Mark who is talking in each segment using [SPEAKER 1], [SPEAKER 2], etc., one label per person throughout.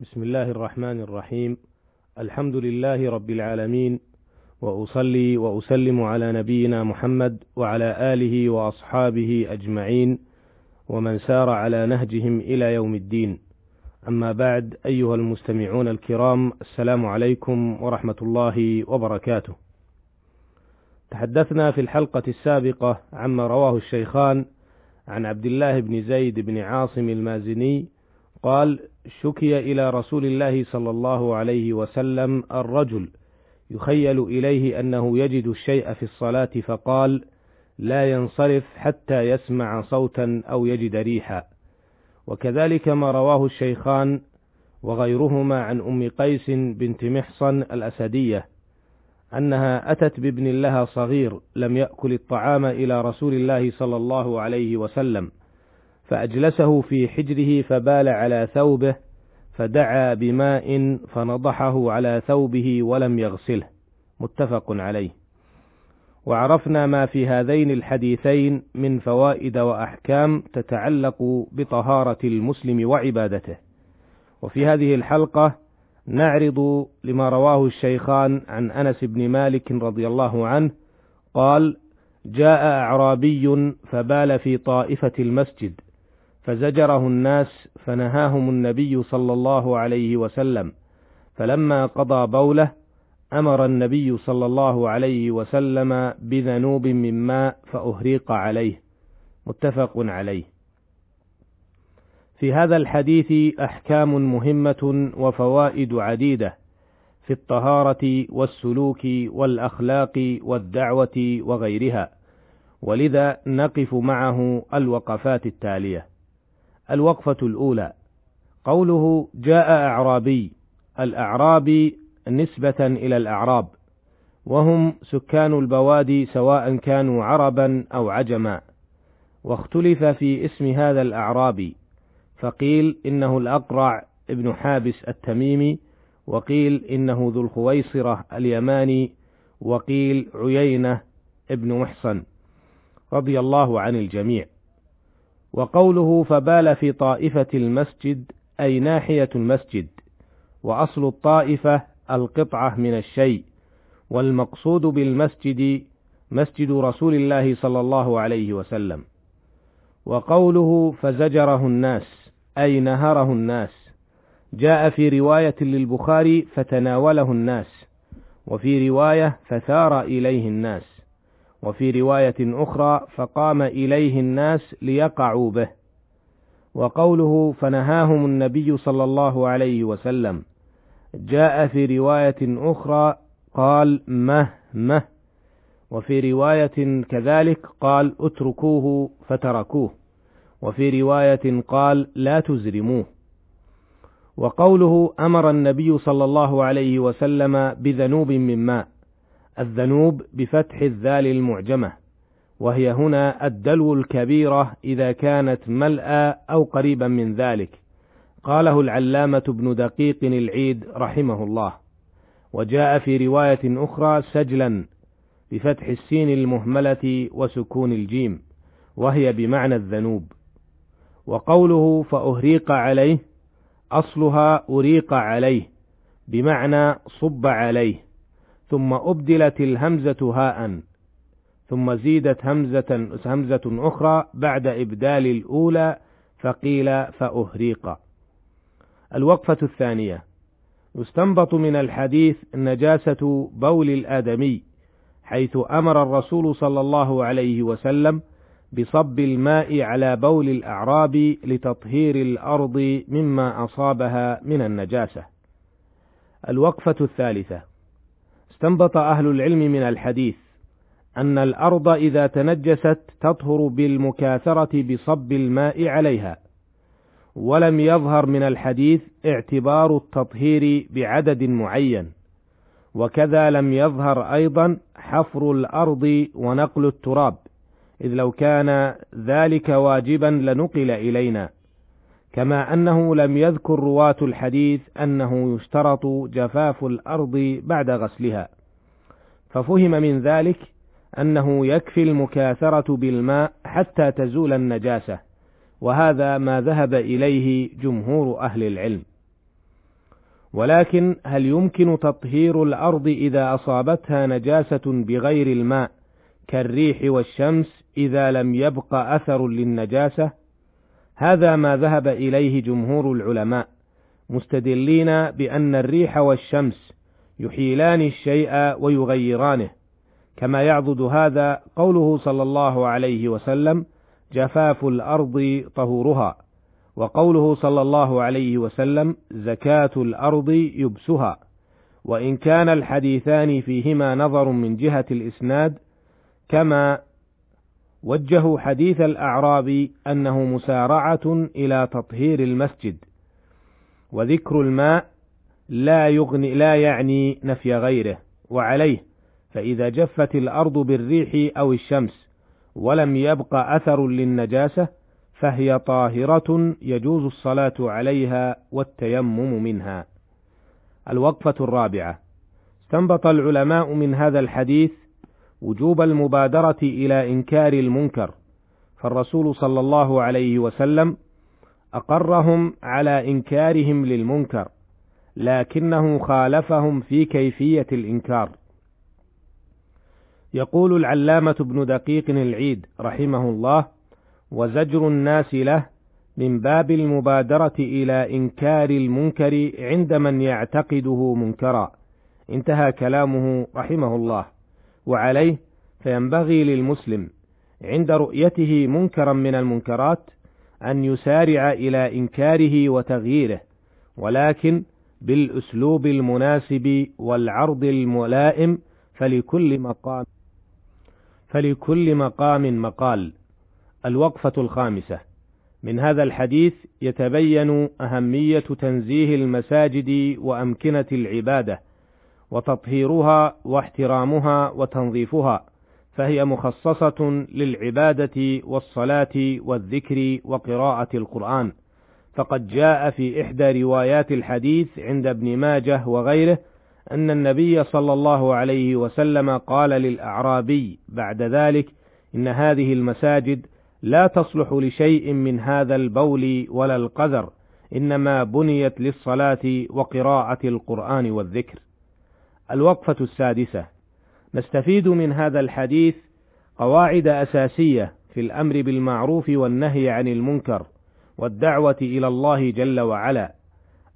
[SPEAKER 1] بسم الله الرحمن الرحيم. الحمد لله رب العالمين. وأصلي وأسلم على نبينا محمد وعلى آله وأصحابه أجمعين. ومن سار على نهجهم إلى يوم الدين. أما بعد أيها المستمعون الكرام السلام عليكم ورحمة الله وبركاته. تحدثنا في الحلقة السابقة عما رواه الشيخان عن عبد الله بن زيد بن عاصم المازني قال شكي إلى رسول الله صلى الله عليه وسلم الرجل يخيل إليه أنه يجد الشيء في الصلاة فقال لا ينصرف حتى يسمع صوتا أو يجد ريحا. وكذلك ما رواه الشيخان وغيرهما عن أم قيس بنت محصن الأسدية أنها أتت بابن لها صغير لم يأكل الطعام إلى رسول الله صلى الله عليه وسلم. فأجلسه في حجره فبال على ثوبه فدعا بماء فنضحه على ثوبه ولم يغسله. متفق عليه. وعرفنا ما في هذين الحديثين من فوائد وأحكام تتعلق بطهارة المسلم وعبادته. وفي هذه الحلقة نعرض لما رواه الشيخان عن أنس بن مالك رضي الله عنه قال جاء أعرابي فبال في طائفة المسجد فزجره الناس فنهاهم النبي صلى الله عليه وسلم. فلما قضى بوله أمر النبي صلى الله عليه وسلم بذنوب من ماء فأهريق عليه. متفق عليه. في هذا الحديث أحكام مهمة وفوائد عديدة في الطهارة والسلوك والأخلاق والدعوة وغيرها ولذا نقف معه الوقفات التالية. الوقفة الأولى. قوله جاء أعرابي. الأعرابي نسبة إلى الأعراب. وهم سكان البوادي سواء كانوا عربا أو عجما. واختلف في اسم هذا الأعرابي فقيل إنه الأقرع ابن حابس التميمي. وقيل إنه ذو الخويصرة اليماني. وقيل عيينة ابن محصن. رضي الله عن الجميع. وقوله فبال في طائفة المسجد أي ناحية المسجد. وأصل الطائفة القطعة من الشيء. والمقصود بالمسجد مسجد رسول الله صلى الله عليه وسلم. وقوله فزجره الناس أي نهره الناس. جاء في رواية للبخاري فتناوله الناس. وفي رواية فثار إليه الناس. وفي رواية أخرى فقام إليه الناس ليقعوا به وقوله فنهاهم النبي صلى الله عليه وسلم. جاء في رواية أخرى قال مه مه. وفي رواية كذلك قال اتركوه فتركوه. وفي رواية قال لا تزرموه. وقوله أمر النبي صلى الله عليه وسلم بذنوب من ماء. الذنوب بفتح الذال المعجمة وهي هنا الدلو الكبيرة إذا كانت ملأى أو قريبا من ذلك. قاله العلامة ابن دقيق العيد رحمه الله. وجاء في رواية أخرى سجلا بفتح السين المهملة وسكون الجيم وهي بمعنى الذنوب. وقوله فأهريق عليه أصلها أريق عليه بمعنى صب عليه. ثم أبدلت الهمزة هاء ثم زيدت همزة همزة أخرى بعد إبدال الأولى فقيل فأهريق. الوقفة الثانية يستنبط من الحديث نجاسة بول الآدمي حيث أمر الرسول صلى الله عليه وسلم بصب الماء على بول الأعراب لتطهير الأرض مما أصابها من النجاسة. الوقفة الثالثة استنبط أهل العلم من الحديث أن الأرض إذا تنجست تطهر بالمكاثرة بصب الماء عليها، ولم يظهر من الحديث اعتبار التطهير بعدد معين، وكذا لم يظهر أيضا حفر الأرض ونقل التراب، إذ لو كان ذلك واجبا لنقل إلينا، كما أنه لم يذكر رواة الحديث أنه يشترط جفاف الأرض بعد غسلها، ففهم من ذلك أنه يكفي المكاثرة بالماء حتى تزول النجاسة، وهذا ما ذهب إليه جمهور أهل العلم. ولكن هل يمكن تطهير الأرض إذا أصابتها نجاسة بغير الماء كالريح والشمس إذا لم يبق أثر للنجاسة؟ هذا ما ذهب إليه جمهور العلماء مستدلين بأن الريح والشمس يحيلان الشيء ويغيرانه. كما يعضد هذا قوله صلى الله عليه وسلم جفاف الأرض طهورها. وقوله صلى الله عليه وسلم زكاة الأرض يبسها. وإن كان الحديثان فيهما نظر من جهة الإسناد كما وجهوا حديث الأعرابي أنه مسارعة إلى تطهير المسجد وذكر الماء لا يغني لا يعني نفي غيره وعليه فإذا جفت الأرض بالريح أو الشمس ولم يبق أثر للنجاسة فهي طاهرة يجوز الصلاة عليها والتيمم منها. الوقفة الرابعة استنبط العلماء من هذا الحديث وجوب المبادرة إلى إنكار المنكر، فالرسول صلى الله عليه وسلم أقرهم على إنكارهم للمنكر، لكنه خالفهم في كيفية الإنكار. يقول العلامة ابن دقيق العيد رحمه الله: وزجر الناس له من باب المبادرة إلى إنكار المنكر عند من يعتقده منكرا. انتهى كلامه رحمه الله، وعليه فينبغي للمسلم عند رؤيته منكرا من المنكرات أن يسارع إلى إنكاره وتغييره، ولكن بالأسلوب المناسب والعرض الملائم فلكل مقام فلكل مقام مقال. الوقفة الخامسة. من هذا الحديث يتبين أهمية تنزيه المساجد وأمكنة العبادة وتطهيرها واحترامها وتنظيفها فهي مخصصة للعبادة والصلاة والذكر وقراءة القرآن فقد جاء في إحدى روايات الحديث عند ابن ماجه وغيره أن النبي صلى الله عليه وسلم قال للأعرابي بعد ذلك إن هذه المساجد لا تصلح لشيء من هذا البول ولا القذر إنما بنيت للصلاة وقراءة القرآن والذكر. الوقفة السادسة نستفيد من هذا الحديث قواعد أساسية في الأمر بالمعروف والنهي عن المنكر والدعوة إلى الله جل وعلا.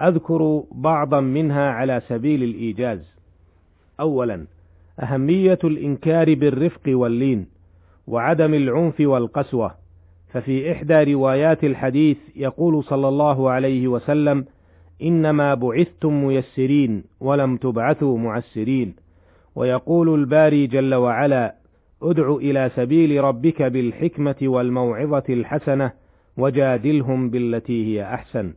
[SPEAKER 1] أذكر بعضا منها على سبيل الإيجاز. أولا أهمية الإنكار بالرفق واللين وعدم العنف والقسوة ففي إحدى روايات الحديث يقول صلى الله عليه وسلم إنما بعثتم ميسرين ولم تبعثوا معسرين. ويقول الباري جل وعلا ادع إلى سبيل ربك بالحكمة والموعظة الحسنة وجادلهم بالتي هي أحسن.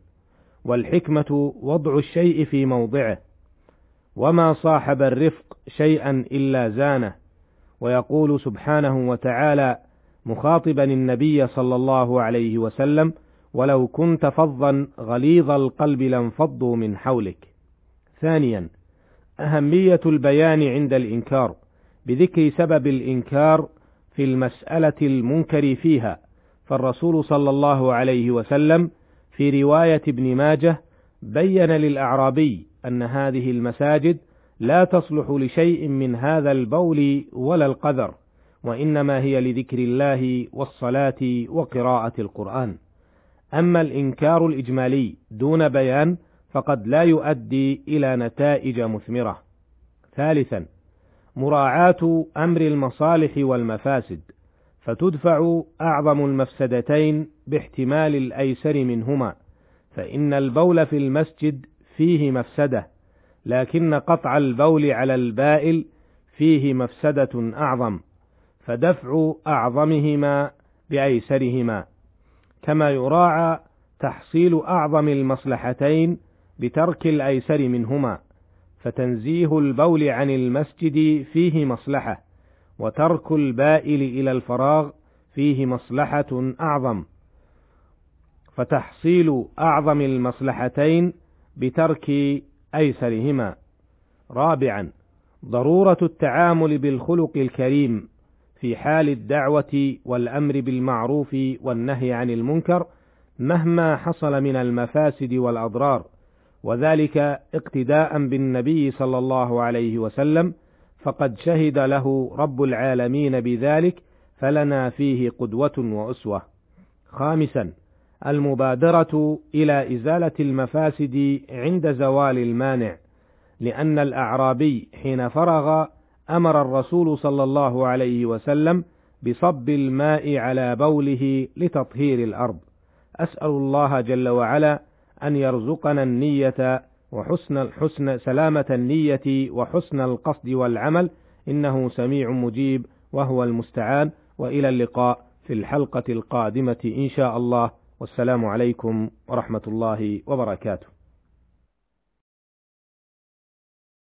[SPEAKER 1] والحكمة وضع الشيء في موضعه. وما صاحب الرفق شيئا إلا زانه. ويقول سبحانه وتعالى مخاطبا النبي صلى الله عليه وسلم ولو كنت فظا غليظ القلب لانفضوا من حولك. ثانيا أهمية البيان عند الإنكار بذكر سبب الإنكار في المسألة المنكر فيها فالرسول صلى الله عليه وسلم في رواية ابن ماجه بين للأعرابي أن هذه المساجد لا تصلح لشيء من هذا البول ولا القذر وإنما هي لذكر الله والصلاة وقراءة القرآن. أما الإنكار الإجمالي دون بيان فقد لا يؤدي إلى نتائج مثمرة. ثالثا مراعاة أمر المصالح والمفاسد فتدفع أعظم المفسدتين باحتمال الأيسر منهما فإن البول في المسجد فيه مفسدة لكن قطع البول على البائل فيه مفسدة أعظم فدفع أعظمهما بأيسرهما. كما يراعى تحصيل أعظم المصلحتين بترك الأيسر منهما فتنزيه البول عن المسجد فيه مصلحة وترك البائل إلى الفراغ فيه مصلحة أعظم فتحصيل أعظم المصلحتين بترك أيسرهما. رابعا ضرورة التعامل بالخلق الكريم في حال الدعوة والأمر بالمعروف والنهي عن المنكر مهما حصل من المفاسد والأضرار، وذلك اقتداء بالنبي صلى الله عليه وسلم فقد شهد له رب العالمين بذلك فلنا فيه قدوة وأسوة. خامسا المبادرة إلى إزالة المفاسد عند زوال المانع، لأن الأعرابي حين فرغ أمر الرسول صلى الله عليه وسلم بصب الماء على بوله لتطهير الأرض. أسأل الله جل وعلا أن يرزقنا النية وحسن الحسن سلامة النية وحسن القصد والعمل. إنه سميع مجيب وهو المستعان. وإلى اللقاء في الحلقة القادمة إن شاء الله. والسلام عليكم ورحمة الله وبركاته.